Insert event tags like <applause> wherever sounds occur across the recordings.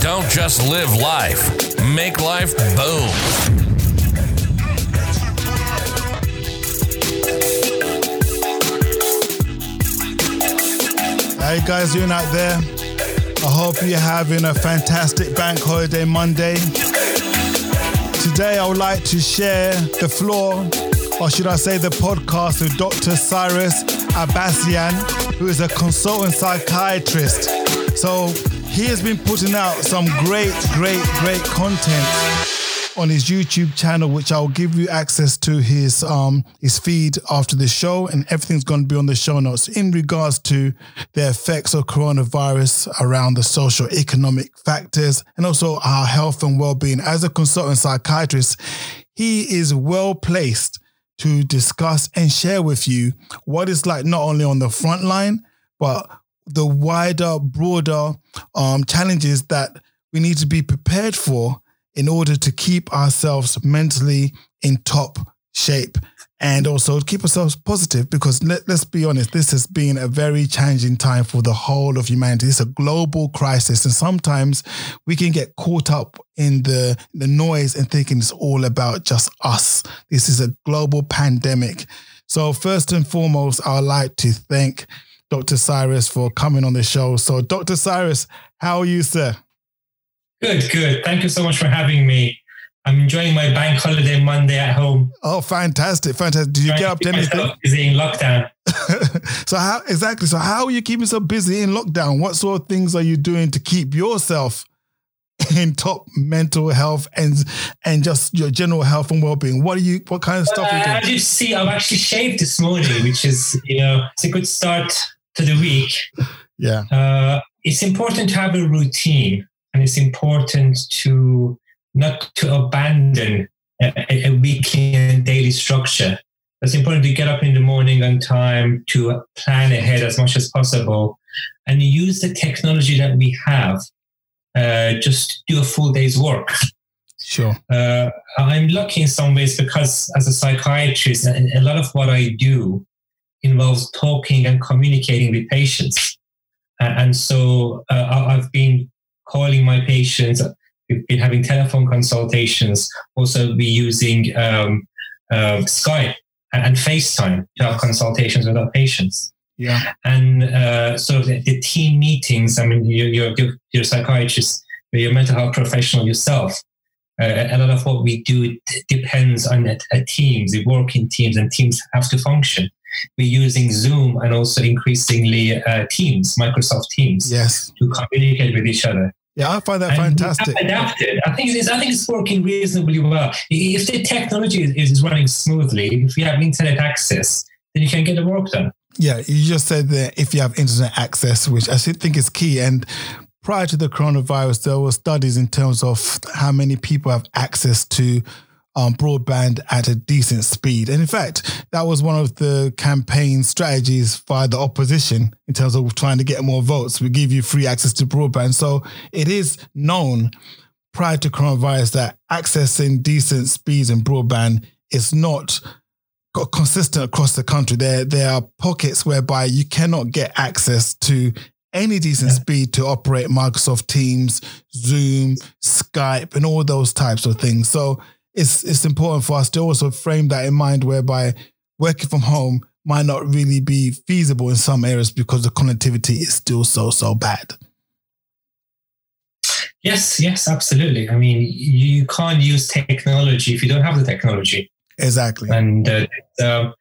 Don't just live life, make life boom. You guys doing out there? I hope you're having a fantastic bank holiday Monday. Today, I would like to share the floor, or should I say the podcast with Dr. Cyrus Abbasian, who is a consultant psychiatrist. So he has been putting out some great, great, great content on his YouTube channel, which I'll give you access to his um his feed after the show, and everything's going to be on the show notes in regards to the effects of coronavirus around the social economic factors and also our health and well-being. As a consultant psychiatrist, he is well placed to discuss and share with you what it's like not only on the front line, but the wider, broader um, challenges that we need to be prepared for in order to keep ourselves mentally in top shape and also keep ourselves positive because let, let's be honest this has been a very challenging time for the whole of humanity. It's a global crisis and sometimes we can get caught up in the the noise and thinking it's all about just us. This is a global pandemic. So first and foremost i'd like to thank dr cyrus for coming on the show so dr cyrus how are you sir Good, good. Thank you so much for having me. I'm enjoying my bank holiday Monday at home. Oh, fantastic, fantastic! Did you get up to anything? Busy in lockdown. <laughs> so how exactly? So how are you keeping so busy in lockdown? What sort of things are you doing to keep yourself <laughs> in top mental health and and just your general health and well being? What are you? What kind of stuff Uh, are you as doing? you see, I've actually shaved this morning, which is, you know, it's a good start to the week. Yeah, Uh, it's important to have a routine, and it's important to not to abandon a, a- weekly and daily structure. It's important to get up in the morning on time to plan ahead as much as possible, and use the technology that we have. Uh, just do a full day's work. sure. Uh, I'm lucky in some ways because as a psychiatrist, a lot of what I do involves talking and communicating with patients. And so uh, I've been calling my patients, we've been having telephone consultations, also be using um, uh, Skype and, and FaceTime to have consultations with our patients Yeah, and uh, sort of the, the team meetings. I mean, you're, you're, you're, you're a psychiatrist, you're a mental health professional yourself. Uh, a lot of what we do depends on a, a teams. We work in teams, and teams have to function. We're using Zoom and also increasingly uh, Teams, Microsoft Teams, yes, to communicate with each other. yeah. I find that And fantastic. adapted. I think it's, I think it's working reasonably well. If the technology is, is running smoothly, if you have internet access, then you can get the work done. Yeah, you just said that if you have internet access, which I think is key. And prior to the coronavirus, there were studies in terms of how many people have access to um, broadband at a decent speed. And in fact, that was one of the campaign strategies by the opposition in terms of trying to get more votes. We give you free access to broadband. So it is known prior to coronavirus that accessing decent speeds and broadband is not consistent across the country. There, there are pockets whereby you cannot get access to any decent speed to operate Microsoft Teams, Zoom, Skype, and all those types of things. So it's it's important for us to also frame that in mind, whereby working from home might not really be feasible in some areas because the connectivity is still so so bad. Yes, yes, absolutely. I mean, you can't use technology if you don't have the technology. Exactly. and uh, uh,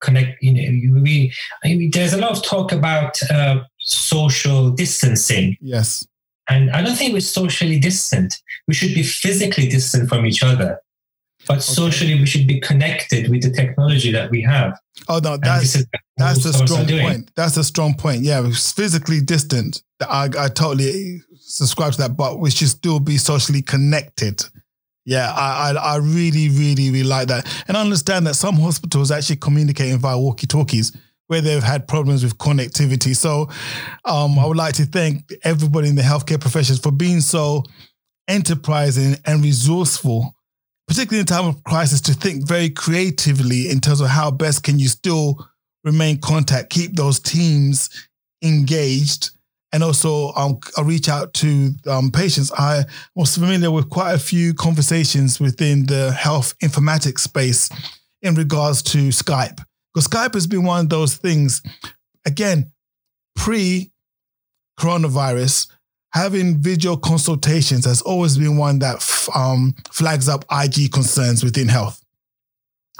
connect. You know, we I mean, there's a lot of talk about uh, social distancing, Yes. And I don't think we're socially distant. We should be physically distant from each other. But okay. socially, we should be connected with the technology that we have. Oh no, that's that's a strong point. That's a strong point. Yeah, physically distant. I, I totally subscribe to that, but we should still be socially connected. Yeah, I, I, I really, really, really like that, and I understand that some hospitals actually communicating via walkie-talkies where they've had problems with connectivity. So, um, I would like to thank everybody in the healthcare professions for being so enterprising and resourceful particularly in time of crisis, to think very creatively in terms of how best can you still remain contact, keep those teams engaged, and also um, I reach out to um, patients. I was familiar with quite a few conversations within the health informatics space in regards to Skype, because Skype has been one of those things. Again, pre coronavirus, having video consultations has always been one that f- um, flags up IG concerns within health.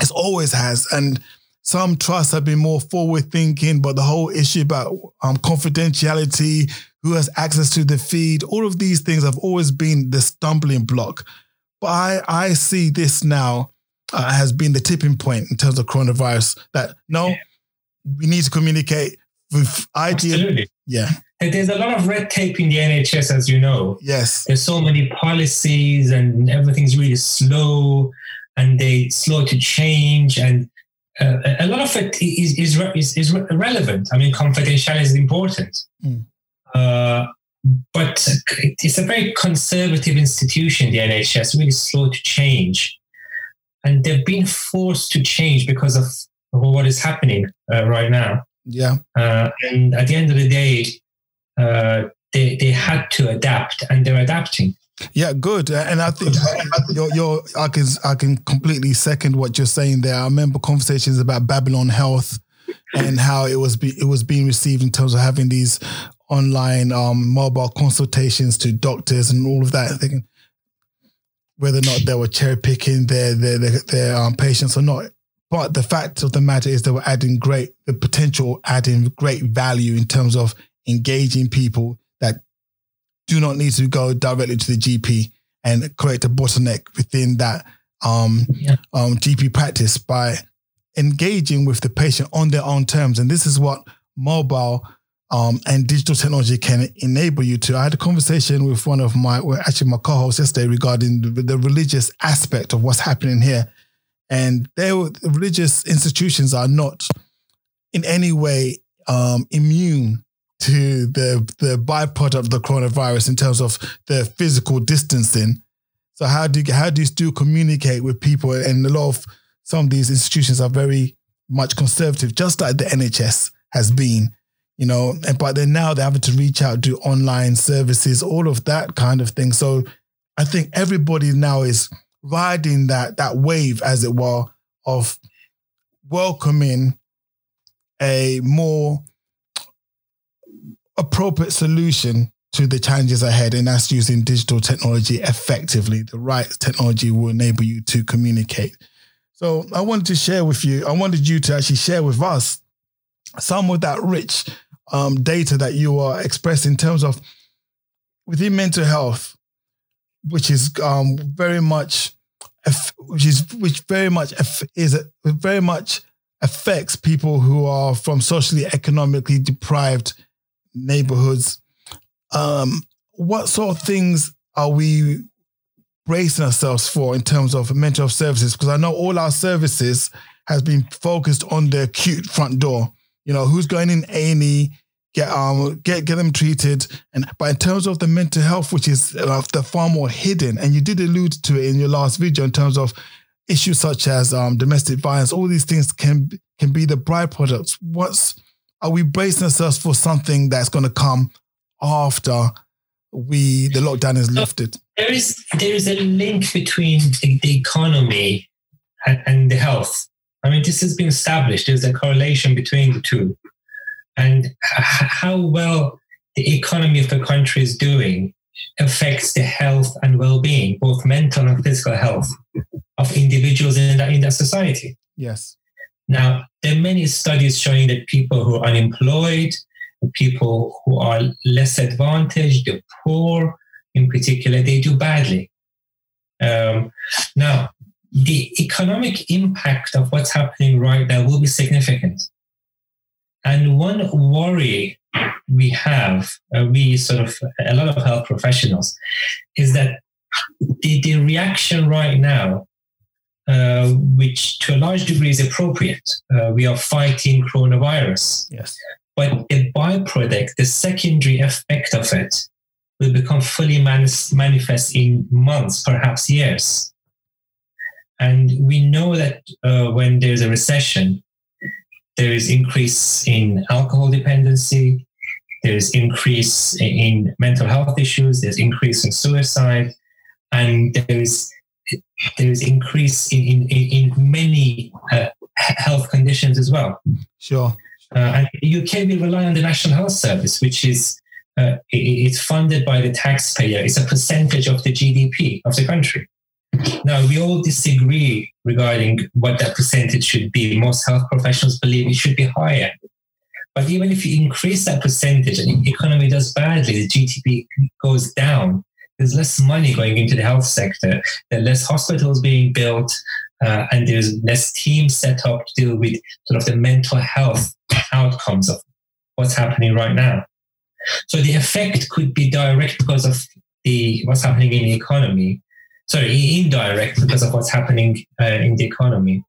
It always has. And some trusts have been more forward thinking, but the whole issue about um, confidentiality, who has access to the feed, all of these things have always been the stumbling block. But I, I see this now uh, has been the tipping point in terms of coronavirus that no, we need to communicate with IG. Absolutely. Yeah. There's a lot of red tape in the NHS, as you know. Yes. There's so many policies and everything's really slow and they slow to change. And uh, a lot of it is, is, is, is relevant. I mean, confidentiality is important. Mm. Uh, but it's a very conservative institution, the NHS, really slow to change. And they've been forced to change because of what is happening uh, right now. Yeah. Uh, and at the end of the day, uh, they they had to adapt, and they're adapting. Yeah, good. And I think you're, you're, I can I can completely second what you're saying there. I remember conversations about Babylon Health and how it was be, it was being received in terms of having these online um, mobile consultations to doctors and all of that. Thinking whether or not they were cherry picking their their their, their um, patients or not. But the fact of the matter is they were adding great the potential adding great value in terms of engaging people that do not need to go directly to the GP and create a bottleneck within that um, yeah. um, GP practice by engaging with the patient on their own terms. And this is what mobile um, and digital technology can enable you to. I had a conversation with one of my, well, actually my co-hosts yesterday regarding the, the, religious aspect of what's happening here. And their religious institutions are not in any way um, immune to the the byproduct of the coronavirus in terms of the physical distancing. So how do you, how do you still communicate with people? And a lot of some of these institutions are very much conservative, just like the NHS has been, you know. And but then now they're having to reach out, do online services, all of that kind of thing. So I think everybody now is riding that that wave, as it were, of welcoming a more appropriate solution to the challenges ahead, and that's using digital technology effectively. The right technology will enable you to communicate. So I wanted to share with you, I wanted you to actually share with us some of that rich um, data that you are expressing in terms of within mental health, which is um, very much, which is which very much is very much affects people who are from socially economically deprived neighborhoods. Um, what sort of things are we bracing ourselves for in terms of mental health services? Because I know all our services has been focused on the acute front door. You know, who's going in A and E, get um get get them treated, and but in terms of the mental health, which is uh, the far more hidden, and you did allude to it in your last video in terms of issues such as um, domestic violence. All these things can can be the byproducts. What's are we bracing ourselves for something that's going to come after we the lockdown is lifted? There is there is a link between the, the economy and, and, the health. I mean, this has been established. There's a correlation between the two, and how well the economy of the country is doing affects the health and well-being, both mental and physical health of individuals in that in that society. Yes. Now, there are many studies showing that people who are unemployed, people who are less advantaged, the poor in particular, they do badly. Um, now, the economic impact of what's happening right now will be significant. And one worry we have, uh, we sort of, a lot of health professionals, is that the, the reaction right now, uh, which to a large degree is appropriate, uh, we are fighting coronavirus. Yes. But the byproduct, the secondary effect of it, will become fully manifest in months, perhaps years. And we know that uh, when there's a recession, there is increase in alcohol dependency, there's increase in mental health issues, there's increase in suicide, and there's there's increase in in, in many uh, health conditions as well. Sure. Uh, and the UK will rely on the National Health Service, which is uh, it's funded by the taxpayer. It's a percentage of the GDP of the country. Now, we all disagree regarding what that percentage should be. Most health professionals believe it should be higher. But even if you increase that percentage and the economy does badly, the GDP goes down, there's less money going into the health sector, there are less hospitals being built, uh, and there's less teams set up to deal with sort of the mental health outcomes of what's happening right now. So the effect could be direct because of the what's happening in the economy. Sorry, indirect because of what's happening uh, in the economy,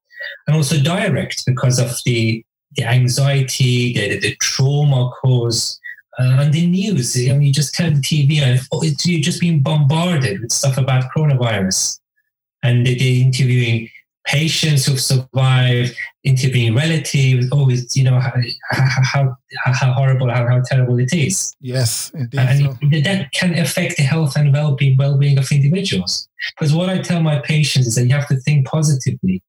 and also direct because of the the anxiety, the, the trauma caused uh, and the news. I mean, you just turn the TV and oh, you're just being bombarded with stuff about coronavirus, and they're interviewing patients who've survived, interviewing relatives, always, you know, how, how, how horrible, how, how terrible it is. Yes, indeed. And so. that can affect the health and well-being, well-being of individuals. Because what I tell my patients is that you have to think positively.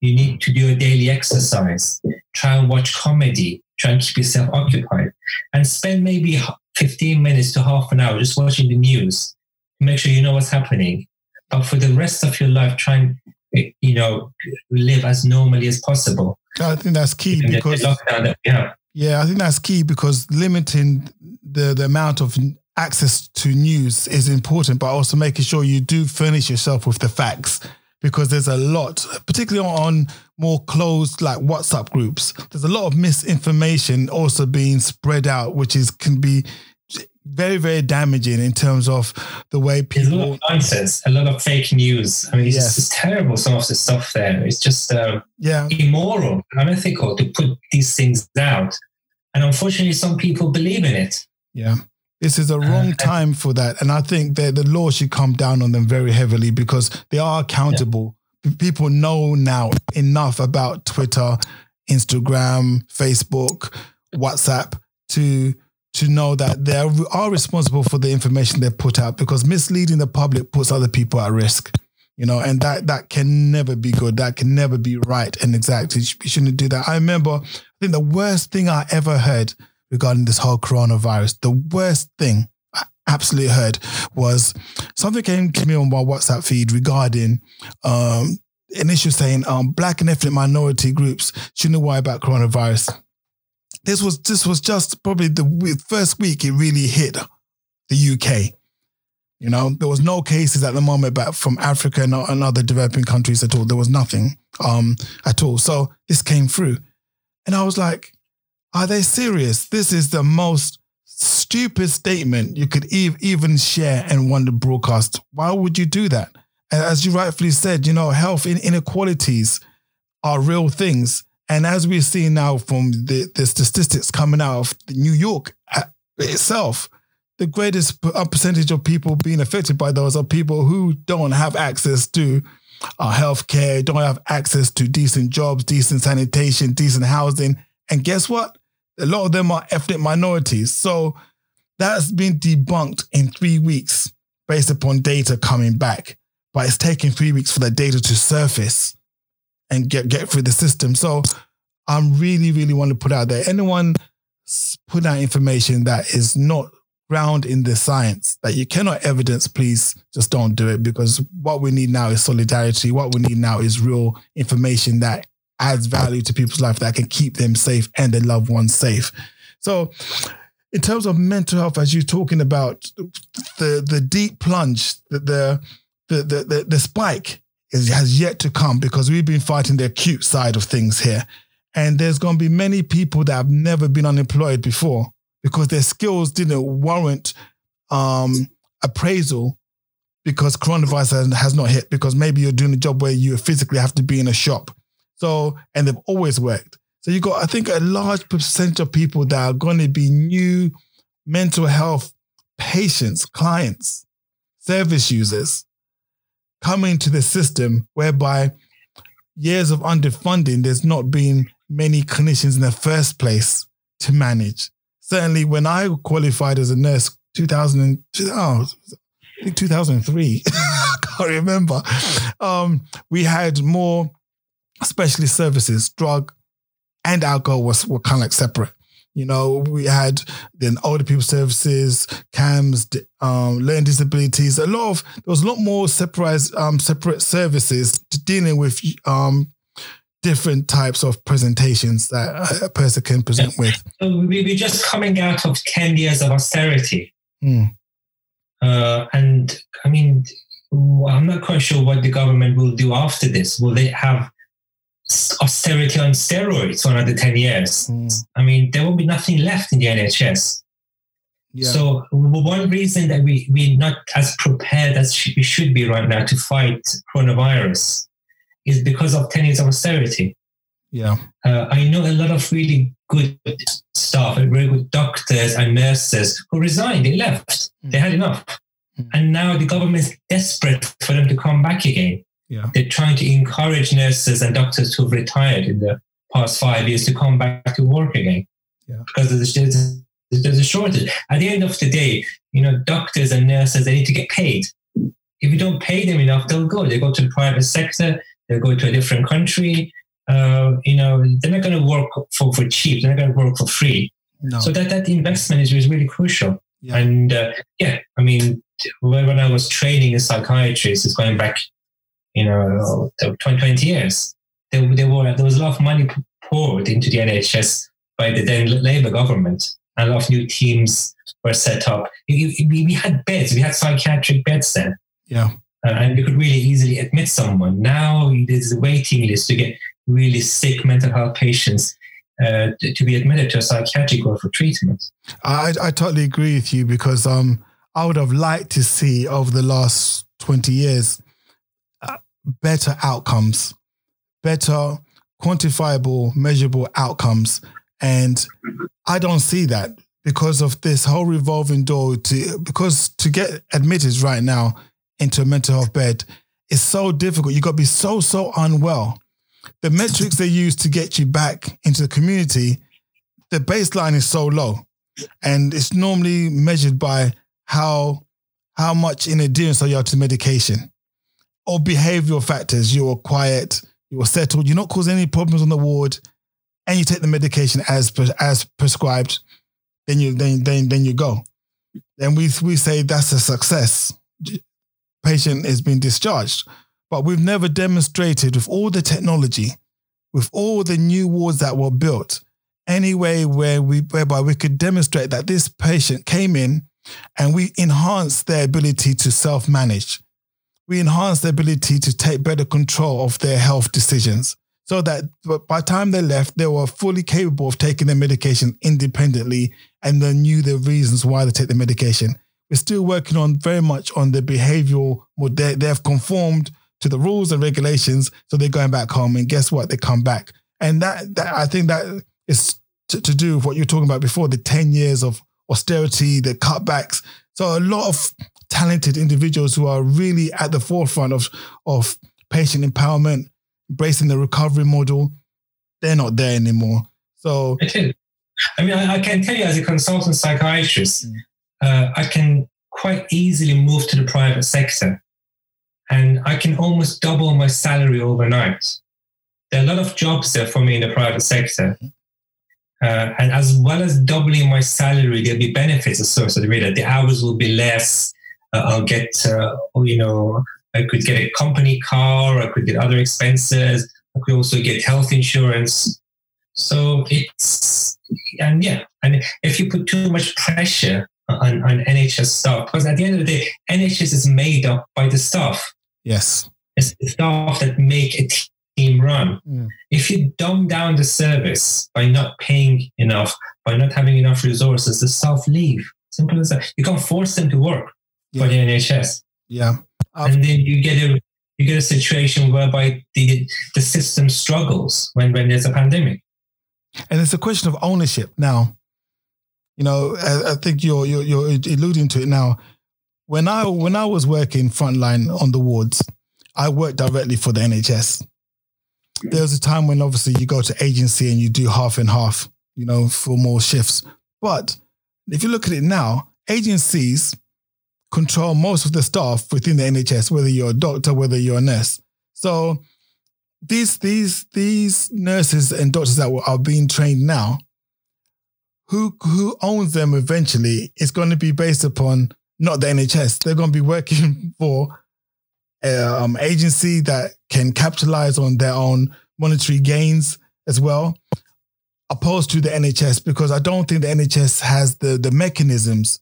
You need to do a daily exercise, try and watch comedy, try and keep yourself occupied, and spend maybe 15 minutes to half an hour just watching the news. Make sure you know what's happening. But for the rest of your life, try and eh, you know, live as normally as possible. I think that's key because that, yeah, yeah, I think that's key because limiting the the amount of access to news is important, but also making sure you do furnish yourself with the facts because there's a lot, particularly on more closed like WhatsApp groups. There's a lot of misinformation also being spread out, which is can be very, very damaging in terms of the way people. There's a lot of nonsense, a lot of fake news. I mean, it's yes. just terrible. Some of the stuff there. It's just uh, yeah immoral, unethical to put these things out, and unfortunately, some people believe in it. Yeah. This is a uh, wrong time for that. And I think that the law should come down on them very heavily because they are accountable. Yeah. People know now enough about Twitter, Instagram, Facebook, WhatsApp to to know that they are responsible for the information they put out because misleading the public puts other people at risk you know and that that can never be good that can never be right and exact you shouldn't do that i remember i think the worst thing i ever heard regarding this whole coronavirus the worst thing i absolutely heard was something came to me on my whatsapp feed regarding um an issue saying um, black and ethnic minority groups shouldn't worry about coronavirus this was this was just probably the first week it really hit the UK. You know, there was no cases at the moment back from Africa and, and other developing countries at all. There was nothing um, at all. So this came through, and I was like, "Are they serious? This is the most stupid statement you could e- even share in one broadcast. Why would you do that?" And as you rightfully said, you know, health inequalities are real things and as we're seeing now from the, the statistics coming out of New York uh, itself, the greatest uh, percentage of people being affected by those are people who don't have access to uh, health care, don't have access to decent jobs, decent sanitation, decent housing. And guess what? A lot of them are ethnic minorities. So that's been debunked in three weeks based upon data coming back. But it's taking three weeks for the data to surface and get get through the system. So I'm really, really want to put out there. Anyone put out information that is not ground in the science that you cannot evidence, please just don't do it because what we need now is solidarity. What we need now is real information that adds value to people's life that can keep them safe and their loved ones safe. So, in terms of mental health, as you're talking about the the deep plunge, the the the the, the, spike is, has yet to come because we've been fighting the acute side of things here, and there's going to be many people that have never been unemployed before because their skills didn't warrant um, appraisal because coronavirus has not hit because maybe you're doing a job where you physically have to be in a shop. So, and they've always worked. So you got, I think, a large percentage of people that are going to be new mental health patients, clients, service users coming to the system whereby years of underfunding, there's not been many clinicians in the first place to manage. Certainly, when I qualified as a nurse, 2000, oh, 2003, <laughs> I can't remember. Um, we had more specialist services, drug and alcohol was were kind of like separate. You know, we had then older people services, CAMHS, um, learning disabilities. A lot of there was a lot more separate um, separate services to dealing with um, different types of presentations that a person can present with. So we were just coming out of ten years of austerity, Mm. uh, and I mean, I'm not quite sure what the government will do after this. Will they have austerity on steroids for another 10 years. Mm. I mean, there will be nothing left in the NHS. Yeah. So one reason that we, we're not as prepared as we should be right now to fight coronavirus is because of 10 years of austerity. yeah. Uh, I know a lot of really good staff, very good doctors and nurses who resigned, they left, they had enough. Mm. And now the government is desperate for them to come back again Yeah. they're trying to encourage nurses and doctors who've retired in the past five years to come back to work again. Yeah. Because there's, there's, there's a shortage. At the end of the day, you know, doctors and nurses, they need to get paid. If you don't pay them enough, they'll go. They go to the private sector, they'll go to a different country. Uh, you know, they're not going to work for, for cheap. They're not going to work for free. No. So that, that investment is, is really crucial. Yeah. And uh, yeah, I mean, when, when I was training as psychiatrist, it's going back, you know, 20, 20 years. There, there, were, there was a lot of money poured into the NHS by the then Labour government. And a lot of new teams were set up. We, had beds, we had psychiatric beds then. yeah. Uh, and we could really easily admit someone. Now there's a waiting list to get really sick mental health patients uh, to, be admitted to a psychiatric ward for treatment. I, I totally agree with you because um, I would have liked to see over the last 20 years better outcomes, better quantifiable, measurable outcomes. And I don't see that because of this whole revolving door to because to get admitted right now into a mental health bed is so difficult. You got to be so, so unwell. The metrics they use to get you back into the community, the baseline is so low and it's normally measured by how how much in adherence are you to medication or behavioral factors. You're quiet, you're settled, you're not causing any problems on the ward, and you take the medication as as prescribed. Then you then then then you go. Then we we say that's a success. Patient is being discharged, but we've never demonstrated with all the technology, with all the new wards that were built, any way where we whereby we could demonstrate that this patient came in and we enhanced their ability to self-manage. We enhanced their ability to take better control of their health decisions. So that by the time they left, they were fully capable of taking their medication independently and they knew the reasons why they take the medication. We're still working on very much on the behavioral, they, they've conformed to the rules and regulations. So they're going back home and guess what? They come back. And that, that I think that is to, to do with what you're talking about before, the 10 years of austerity, the cutbacks. So a lot of talented individuals who are really at the forefront of, of patient empowerment, embracing the recovery model, they're not there anymore. So I mean, I, I can tell you as a consultant psychiatrist, Mm. uh, I can quite easily move to the private sector and I can almost double my salary overnight. There are a lot of jobs there for me in the private sector. Uh, and as well as doubling my salary, there'll be benefits associated with it. The hours will be less. Uh, I'll get, uh, you know, I could get a company car. I could get other expenses. I could also get health insurance. So it's and yeah, and if you put too much pressure on, on NHS staff, because at the end of the day, NHS is made up by the staff. Yes. It's the staff that make a team run. Mm. If you dumb down the service by not paying enough, by not having enough resources, the staff leave. Simple as that. You can't force them to work for the NHS. Yeah. I've- um, and then you get a you get a situation whereby the the system struggles when, when there's a pandemic. and it's a question of ownership now. You know, I, I think you're, you're you're alluding to it now. When I when I was working frontline on the wards, I worked directly for the NHS. There was a time when obviously you go to agency and you do half and half, you know, for more shifts. But if you look at it now, agencies control most of the staff within the NHS, whether you're a doctor, whether you're a nurse. So these these these nurses and doctors that are being trained now, who who owns them eventually is going to be based upon not the NHS. They're going to be working <laughs> for an um, agency that can capitalize on their own monetary gains as well, opposed to the NHS because I don't think the NHS has the the mechanisms,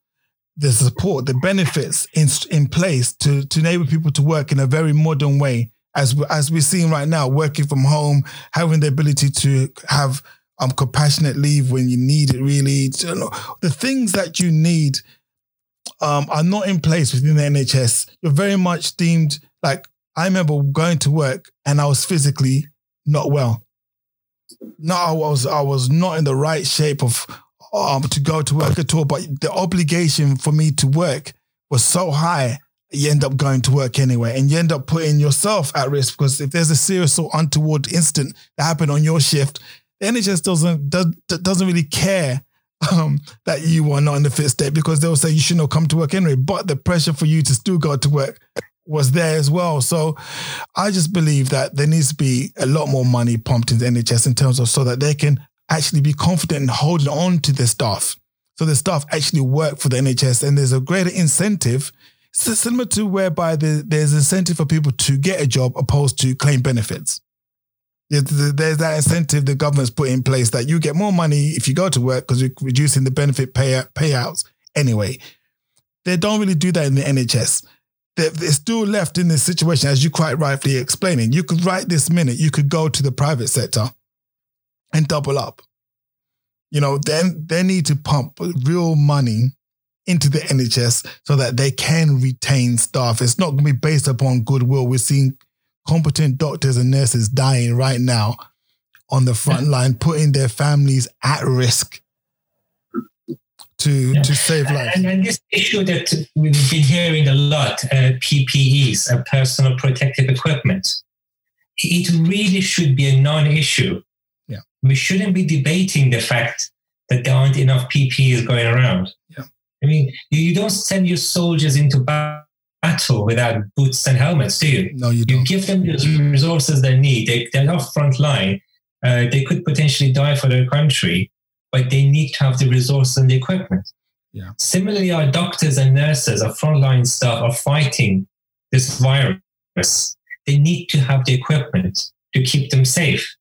the support, the benefits in in place to to enable people to work in a very modern way as as we're seeing right now, working from home, having the ability to have um compassionate leave when you need it. Really, the things that you need um are not in place within the NHS. You're very much deemed like I remember going to work and I was physically not well. No, I was I was not in the right shape of um to go to work at all. But the obligation for me to work was so high you end up going to work anyway and you end up putting yourself at risk because if there's a serious or untoward incident that happened on your shift, the NHS doesn't does, doesn't really care um, that you are not in the fit state because they'll say you shouldn't have come to work anyway. But the pressure for you to still go to work was there as well. So I just believe that there needs to be a lot more money pumped into NHS in terms of so that they can actually be confident in holding on to the staff. So the staff actually work for the NHS and there's a greater incentive similar to whereby there's incentive for people to get a job opposed to claim benefits. There's, that incentive the government's put in place that you get more money if you go to work because you're reducing the benefit pay, payouts anyway. They don't really do that in the NHS. They're, they're still left in this situation, as you quite rightly explaining. You could right this minute, you could go to the private sector and double up. You know, then they need to pump real money into the NHS so that they can retain staff. It's not going to be based upon goodwill. We're seeing competent doctors and nurses dying right now on the front line, putting their families at risk to Yeah. to save lives. And, and this issue that we've been hearing a lot, uh, PPEs, uh, personal protective equipment, it really should be a non-issue. We shouldn't be debating the fact that there aren't enough PPEs going around. Yeah. I mean, you, you don't send your soldiers into battle without boots and helmets, do you? No, you You don't. You give them the resources they need. They, they're not front line. Uh, they could potentially die for their country, but they need to have the resources and the equipment. Yeah. Similarly, our doctors and nurses, our frontline staff are fighting this virus. They need to have the equipment to keep them safe.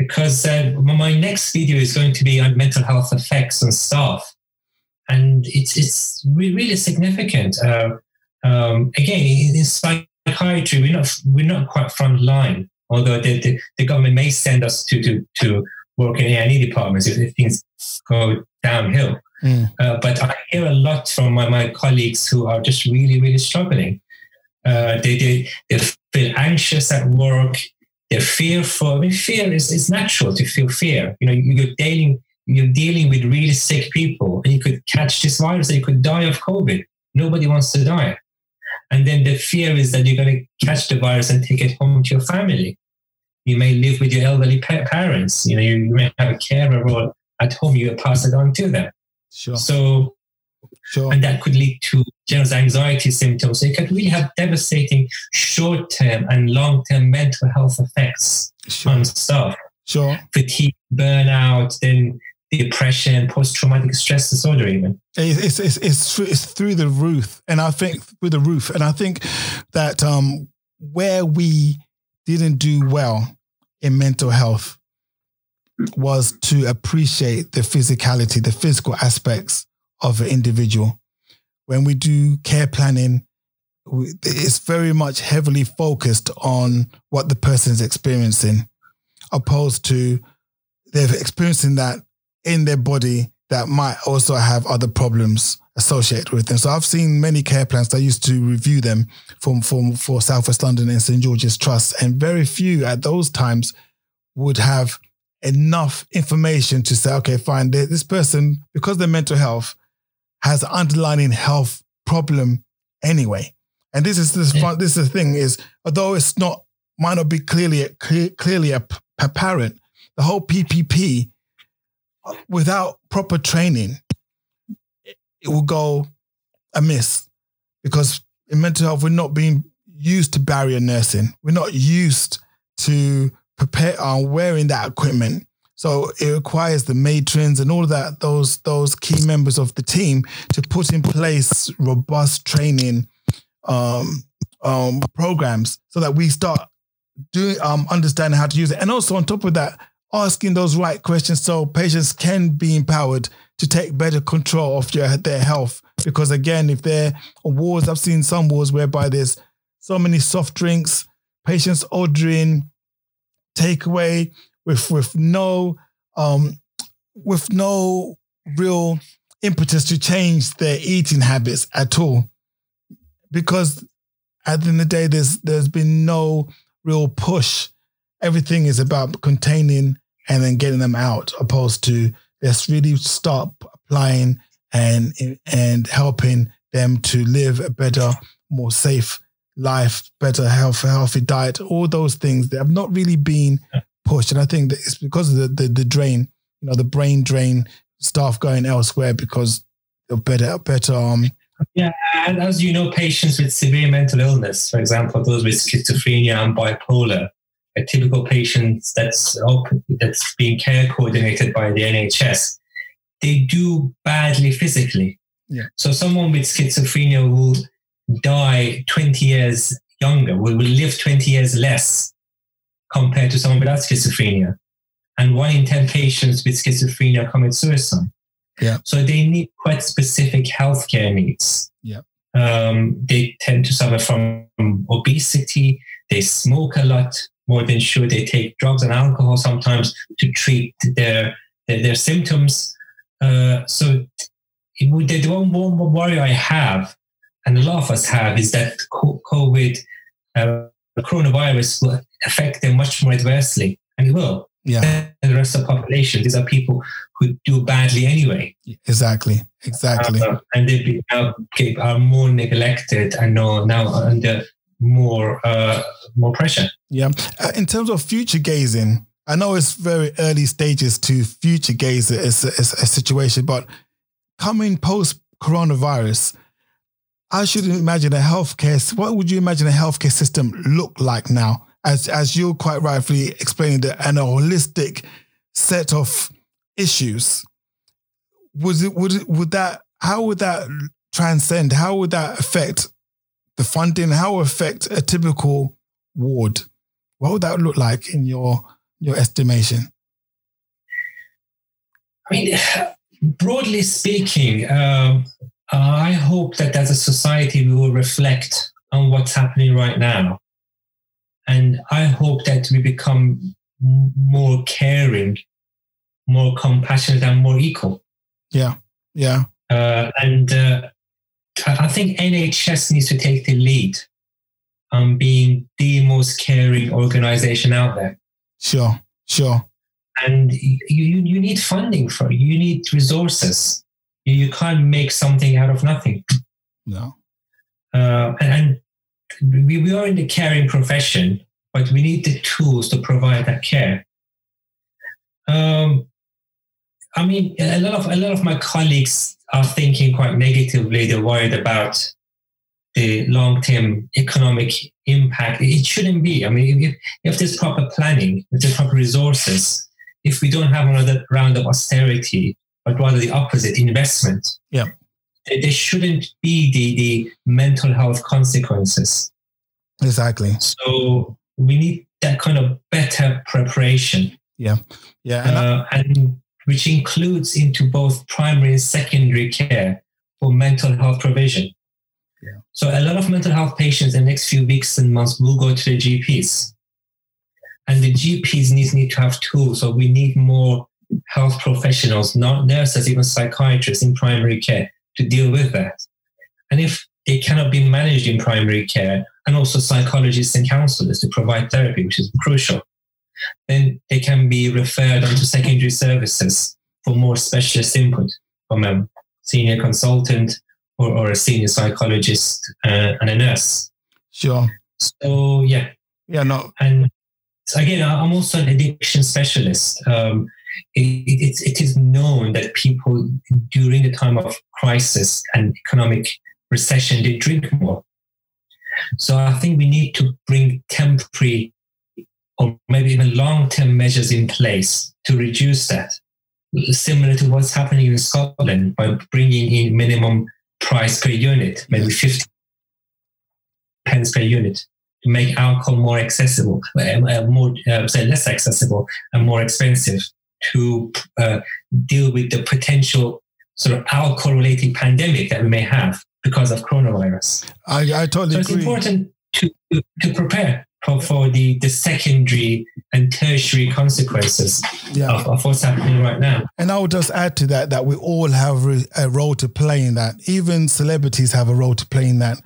Because uh, my next video is going to be on mental health effects on staff. And it's, it's really significant. Uh, um, again, in, psychiatry, we're not, we're not quite front line, although the, the, the government may send us to, to, to work in A&E departments if, if things go downhill. Mm. Uh, but I hear a lot from my, my colleagues who are just really, really struggling. Uh, they, they, they feel anxious at work. They're fearful. I mean, fear is, is natural to feel fear. You know, you're dealing, you're dealing with really sick people and you could catch this virus and you could die of COVID. Nobody wants to die. And then the fear is that you're going to catch the virus and take it home to your family. You may live with your elderly pa- parents. You know, you, may have a carer role at home. You pass it on to them. Sure, So sure. and that could lead to general anxiety symptoms. So it could really have devastating short-term and long-term mental health effects Sure, on staff. sure. Fatigue, burnout, then depression, post-traumatic stress disorder even. It's, it's, it's, it's, through, it's through the roof. And I think through the roof. And I think that um, where we didn't do well in mental health was to appreciate the physicality, the physical aspects of an individual. When we do care planning, it's very much heavily focused on what the person is experiencing, opposed to they're experiencing that in their body that might also have other problems associated with them. So I've seen many care plans. I used to review them from, from for Southwest London and St George's Trust, and very few at those times would have enough information to say, okay, fine, this person because their mental health has underlying health problem anyway. And this is this yeah. this is the thing is although it's not might not be clearly clear, clearly apparent, the whole PPE without proper training, it will go amiss because in mental health we're not being used to barrier nursing. We're not used to prepare on uh, wearing that equipment. So it requires the matrons and all that, those those key members of the team to put in place robust training um, um, programs so that we start doing um, understanding how to use it. And also on top of that, asking those right questions so patients can be empowered to take better control of their, their health. Because again, if there are wars, I've seen some wars whereby there's so many soft drinks, patients ordering takeaway, with with no um with no real impetus to change their eating habits at all. Because at the end of the day there's there's been no real push. Everything is about containing and then getting them out opposed to let's really start applying and and helping them to live a better more safe life better health healthy diet all those things that have not really been push. And I think that it's because of the, the, the drain, you know, the brain drain, staff going elsewhere because of better, better, um, yeah, and as you know, patients with severe mental illness, for example, those with schizophrenia and bipolar, a typical patient that's open, that's being care coordinated by the NHS, they do badly physically. Yeah. So someone with schizophrenia will die 20 years younger, will, will live 20 years less compared to someone without schizophrenia. And one in 10 patients with schizophrenia commit suicide. Yeah. So they need quite specific healthcare needs. Yeah. Um, they tend to suffer from obesity. They smoke a lot more than sure. They take drugs and alcohol sometimes to treat their their, their symptoms. Uh, so it, the one, one worry I have, and a lot of us have, is that COVID, uh, coronavirus will affect them much more adversely, and it will. Yeah. Than the rest of the population. These are people who do badly anyway. Exactly. Exactly. Uh, and they be, now are more neglected and are now under more uh, more pressure. Yeah. Uh, in terms of future gazing, I know it's very early stages to future gaze as a, a situation, but coming post coronavirus, I shouldn't imagine a healthcare. What would you imagine a healthcare system look like now? as as you quite rightfully explained, and a holistic set of issues. Was it would would that how would that transcend? How would that affect the funding? How would affect a typical ward? What would that look like in your your estimation? I mean, <sighs> broadly speaking, um, I hope that as a society we will reflect on what's happening right now. And I hope that we become more caring, more compassionate, and more equal. Yeah, yeah. Uh, and uh, I think NHS needs to take the lead on being the most caring organization out there. Sure, sure. And you, you need funding for it. You need resources. You, can't make something out of nothing. No. Uh, and, and we, we are in the caring profession, but we need the tools to provide that care. Um, I mean, a lot of a lot of my colleagues are thinking quite negatively. They're worried about the long-term economic impact. It shouldn't be. I mean, if, if there's proper planning, if there's proper resources, if we don't have another round of austerity, but rather the opposite, investment, yeah, there shouldn't be the the mental health consequences. Exactly. So we need that kind of better preparation. Yeah, yeah, and, uh, and which includes into both primary and secondary care for mental health provision. Yeah. So a lot of mental health patients in the next few weeks and months will go to the GPs. And the GPs need, need to have tools. So we need more health professionals, not nurses, even psychiatrists in primary care to deal with that. And if it cannot be managed in primary care, and also psychologists and counselors to provide therapy, which is crucial, then they can be referred onto secondary services for more specialist input from a senior consultant or, or a senior psychologist uh, and a nurse. Sure. So, yeah. Yeah, no. And again, I'm also an addiction specialist. Um, it, it, is known that people during the time of crisis and economic recession, they drink more. So I think we need to bring temporary or maybe even long-term measures in place to reduce that. Similar to what's happening in Scotland by bringing in minimum price per unit, maybe 50 pence per unit to make alcohol more accessible, uh, more uh, say less accessible and more expensive to uh, deal with the potential sort of alcohol-related pandemic that we may have because of coronavirus. I, I totally so agree. it's important to, to prepare for, for the, the secondary and tertiary consequences Yeah. of, of what's happening right now. And I would just add to that that we all have a role to play in that. Even celebrities have a role to play in that.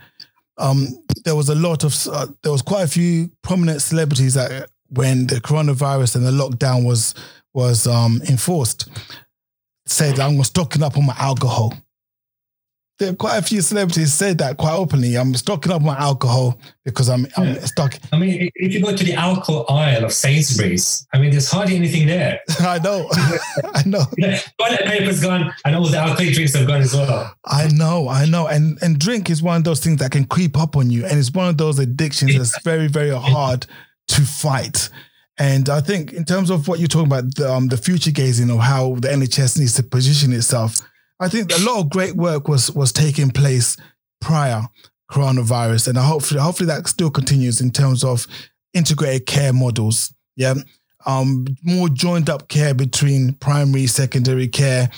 Um, there was a lot of, uh, there was quite a few prominent celebrities that when the coronavirus and the lockdown was was um, enforced, said I'm stocking up on my alcohol. There are quite a few celebrities said that quite openly. I'm stocking up my alcohol because I'm I'm stuck. I mean, if you go to the alcohol aisle of Sainsbury's, I mean, there's hardly anything there. <laughs> I know, <laughs> I know. <laughs> Know, toilet paper's gone, and all the alcoholic drinks have gone as well. I know, I know. And and drink is one of those things that can creep up on you. And it's one of those addictions that's very, very hard to fight. And I think in terms of what you're talking about, the, um, the future gazing of how the NHS needs to position itself, I think a lot of great work was was taking place prior coronavirus. And hopefully hopefully that still continues in terms of integrated care models. Yeah. Um, more joined up care between primary, secondary care,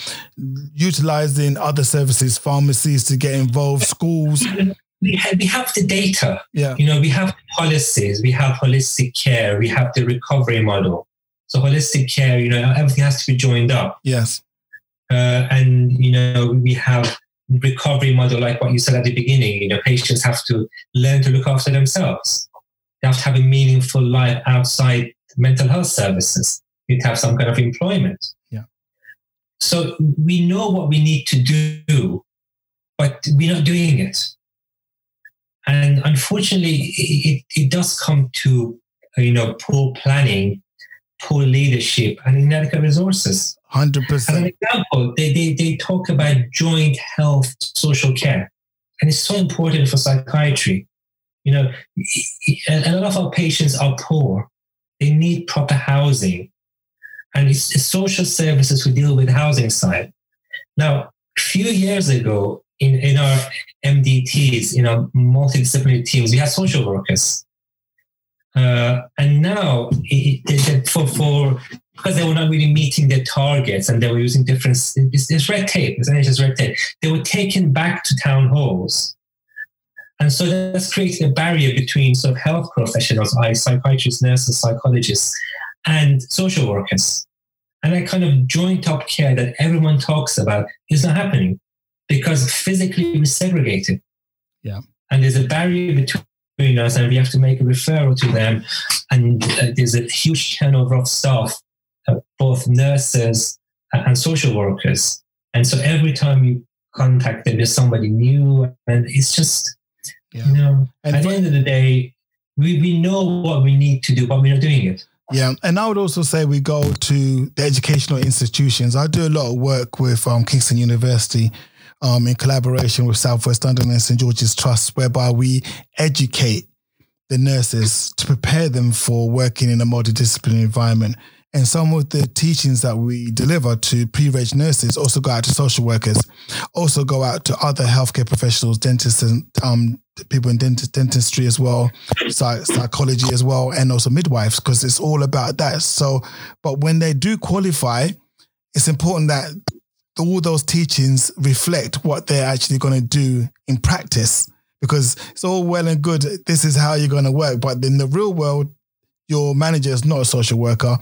utilizing other services, pharmacies to get involved, schools. We have, we have the data. Yeah. You know, we have policies, we have holistic care, we have the recovery model. So holistic care, you know, everything has to be joined up. Yes. Uh, and, you know, we have recovery model like what you said at the beginning. You know, patients have to learn to look after themselves. They have to have a meaningful life outside mental health services. You have some kind of employment. Yeah. So we know what we need to do, but we're not doing it. And unfortunately, it, it does come to, you know, poor planning, poor leadership, and inadequate resources. 100% As an example, they, they, they talk about joint health social care. And it's so important for psychiatry. You know, a lot of our patients are poor. They need proper housing. And it's, it's social services who deal with housing side. Now, a few years ago, in, in our MDTs, in our multidisciplinary teams, we have social workers. Uh, and now, it, it, for, for because they were not really meeting their targets and they were using different, it's, it's red tape, it's NHS red tape. They were taken back to town halls. And so that's created a barrier between sort of health professionals, i.e. psychiatrists, nurses, psychologists, and social workers. And that kind of joint up care that everyone talks about is not happening because physically we're segregated. Yeah. And there's a barrier between us and we have to make a referral to them. And uh, there's a huge turnover of staff uh, both nurses and social workers. And so every time you contact them, there's somebody new, and it's just, Yeah. you know, And at the end of the day, we, we know what we need to do, but we're not doing it. Yeah, and I would also say we go to the educational institutions. I do a lot of work with um, Kingston University um, in collaboration with Southwest London and St George's Trust, whereby we educate the nurses to prepare them for working in a multidisciplinary environment. and some of the teachings that we deliver to pre-reg nurses also go out to social workers, also go out to other healthcare professionals, dentists, and um, people in dent- dentistry as well, psych- psychology as well, and also midwives, because it's all about that. So, but when they do qualify, it's important that all those teachings reflect what they're actually going to do in practice because it's all well and good. This is how you're going to work. But in the real world, your manager is not a social worker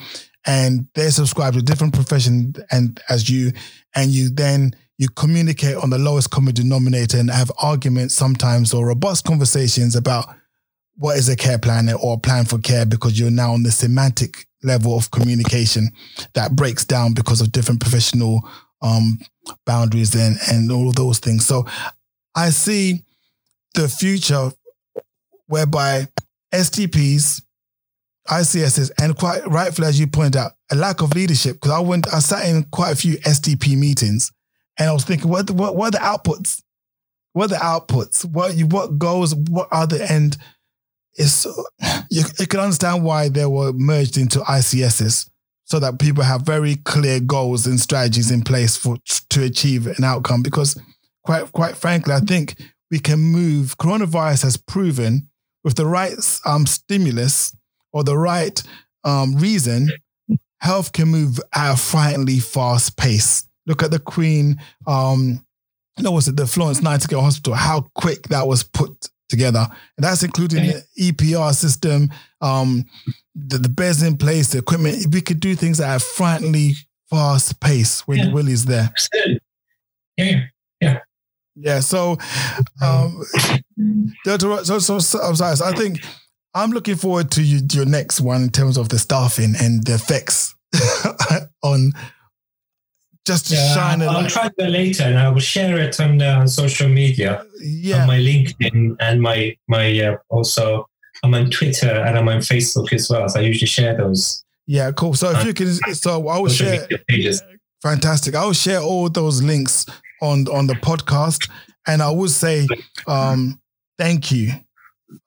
and they're subscribed to a different profession and as you, and you then you communicate on the lowest common denominator and have arguments sometimes or robust conversations about what is a care plan or a plan for care because you're now on the semantic level of communication that breaks down because of different professional um, boundaries and, and all those things. So I see the future whereby STPs, ICSs, and quite rightfully, as you pointed out, a lack of leadership. Because I went, I sat in quite a few STP meetings, and I was thinking, what, what, what are the outputs? What are the outputs? What you, what goes? What are the end? Is <sighs> you, you can understand why they were merged into ICSs so that people have very clear goals and strategies in place for to achieve an outcome. Because quite quite frankly, I think we can move. Coronavirus has proven with the right um, stimulus or the right um, reason, health can move at a frighteningly fast pace. Look at the Queen. Um, no, was it the Florence Nightingale Hospital? How quick that was put together, and that's including the EPR system, um, the, the beds in place, the equipment. We could do things at a frighteningly fast pace when Yeah. Willie's there. Yeah, yeah. Yeah. So, um, <laughs> so, so, so I'm sorry. So I think I'm looking forward to you, your next one in terms of the staffing and the effects <laughs> on just to Yeah, shine a I'll light. try that later, and I will share it on, uh, on social media, Yeah. on my LinkedIn, and my my uh, also I'm on Twitter and I'm on Facebook as well. So I usually share those Yeah. Cool. So if you can, so I will share. pages. Fantastic. I will share all those links on on the podcast, and I will say um, thank you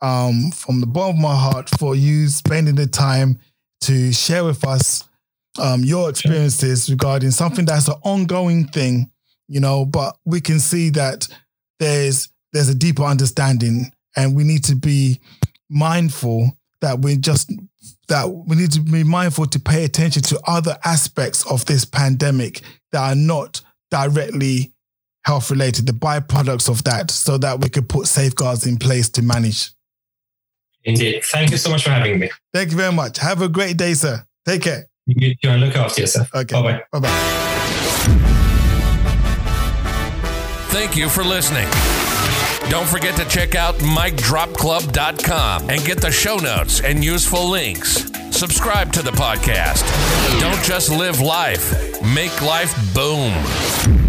um, from the bottom of my heart for you spending the time to share with us um, your experiences regarding something that's an ongoing thing, you know. But we can see that there's there's a deeper understanding, and we need to be mindful that we just that we need to be mindful to pay attention to other aspects of this pandemic that are not directly health related, the byproducts of that, so that we could put safeguards in place to manage. Indeed. Thank you so much for having me. Thank you very much. Have a great day, sir. Take care. You too, and look after yourself. Okay. Bye bye. Bye bye. Thank you for listening. Don't forget to check out MicDropClub.com and get the show notes and useful links. Subscribe to the podcast. Don't just live life, make life boom.